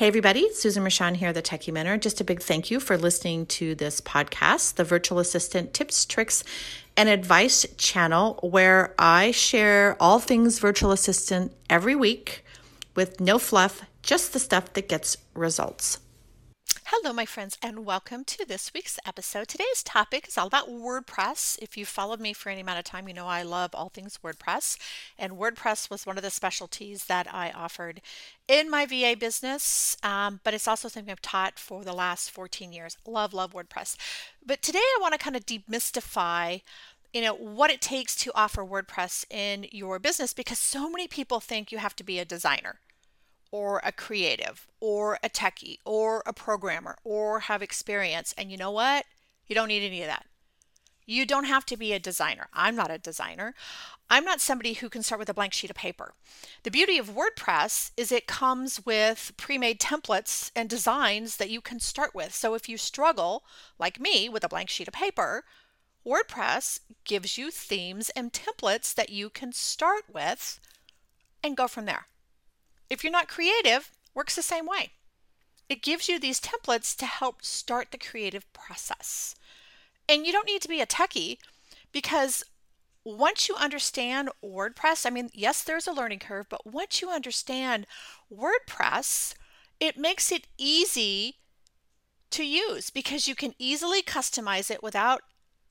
Hey, everybody, Susan Ranshaw here, the Techie Mentor. Just a big thank you for listening to this podcast, the Virtual Assistant Tips, Tricks, and Advice channel, where I share all things virtual assistant every week with no fluff, just the stuff that gets results. Hello, my friends, and welcome to this week's episode. Today's topic is all about WordPress. If you've followed me for any amount of time, you know I love all things WordPress, and WordPress was one of the specialties that I offered in my VA business, um, but it's also something I've taught for the last 14 years. Love, love WordPress. But today I want to kind of demystify you know what it takes to offer WordPress in your business because so many people think you have to be a designer or a creative or a techie or a programmer or have experience. And you know what? You don't need any of that. You don't have to be a designer. I'm not a designer. I'm not somebody who can start with a blank sheet of paper. The beauty of WordPress is it comes with pre made templates and designs that you can start with. So if you struggle, like me, with a blank sheet of paper, WordPress gives you themes and templates that you can start with and go from there. If you're not creative, works the same way. It gives you these templates to help start the creative process. And you don't need to be a techie because once you understand WordPress, I mean, yes, there's a learning curve, but once you understand WordPress, it makes it easy to use because you can easily customize it without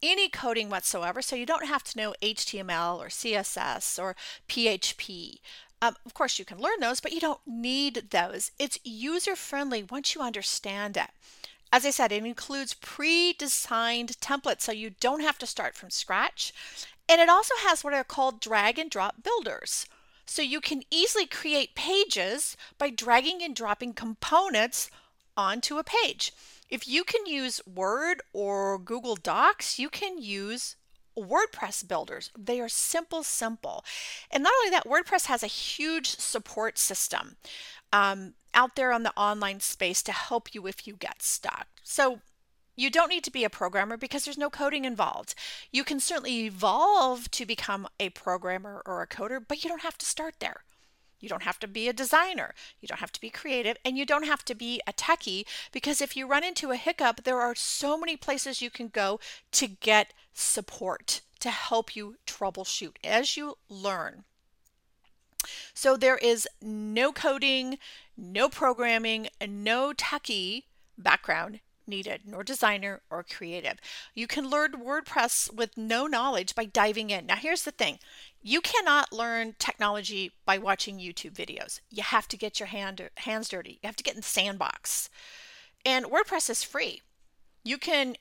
any coding whatsoever. So you don't have to know HTML or CSS or PHP. Um, of course, you can learn those, but you don't need those. It's user friendly once you understand it. As I said, it includes pre designed templates, so you don't have to start from scratch. And it also has what are called drag and drop builders. So you can easily create pages by dragging and dropping components onto a page. If you can use Word or Google Docs, you can use WordPress builders. They are simple, simple. And not only that, WordPress has a huge support system um, out there on the online space to help you if you get stuck. So you don't need to be a programmer because there's no coding involved. You can certainly evolve to become a programmer or a coder, but you don't have to start there. You don't have to be a designer. You don't have to be creative. And you don't have to be a techie because if you run into a hiccup, there are so many places you can go to get support to help you troubleshoot as you learn. So there is no coding, no programming, no techie background needed, nor designer or creative. You can learn WordPress with no knowledge by diving in. Now, here's the thing you cannot learn technology by watching YouTube videos. You have to get your hand, hands dirty, you have to get in the sandbox. And WordPress is free. You can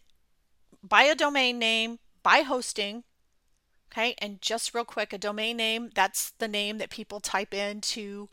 buy a domain name, buy hosting, okay, and just real quick, a domain name that's the name that people type into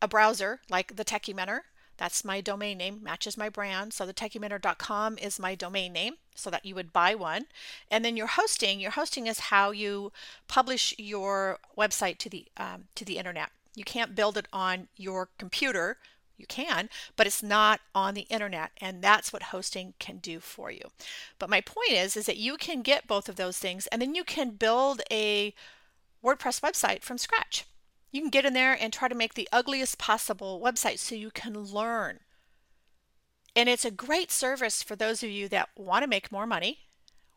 a browser like the Techie Mentor. That's my domain name, matches my brand. So the techiementor.com is my domain name so that you would buy one. And then your hosting, your hosting is how you publish your website to the um, to the internet. You can't build it on your computer. You can, but it's not on the internet, and that's what hosting can do for you. But my point is, is that you can get both of those things, and then you can build a WordPress website from scratch. You can get in there and try to make the ugliest possible website so you can learn. And it's a great service for those of you that want to make more money,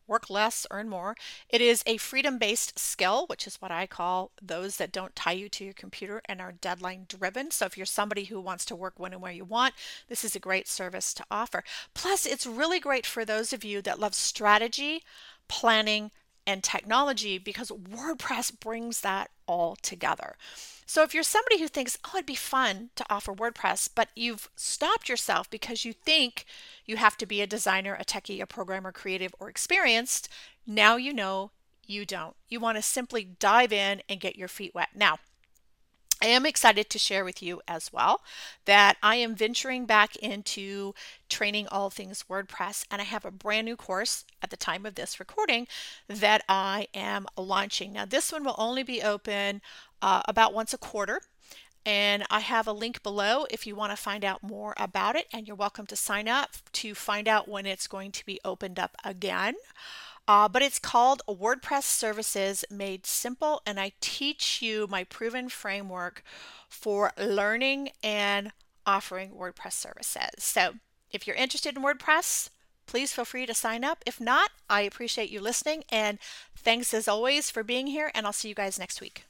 work less, earn more. It is a freedom based skill, which is what I call those that don't tie you to your computer and are deadline driven. So if you're somebody who wants to work when and where you want, this is a great service to offer. Plus, it's really great for those of you that love strategy, planning, and technology because WordPress brings that all together. So if you're somebody who thinks, oh, it'd be fun to offer WordPress, but you've stopped yourself because you think you have to be a designer, a techie, a programmer, creative, or experienced, now you know you don't. You want to simply dive in and get your feet wet. Now, I am excited to share with you as well that I am venturing back into training all things WordPress, and I have a brand new course at the time of this recording that I am launching. Now, this one will only be open uh, about once a quarter. And I have a link below if you want to find out more about it, and you're welcome to sign up to find out when it's going to be opened up again. Uh, but it's called WordPress Services Made Simple, and I teach you my proven framework for learning and offering WordPress services. So if you're interested in WordPress, please feel free to sign up. If not, I appreciate you listening and thanks as always for being here, and I'll see you guys next week.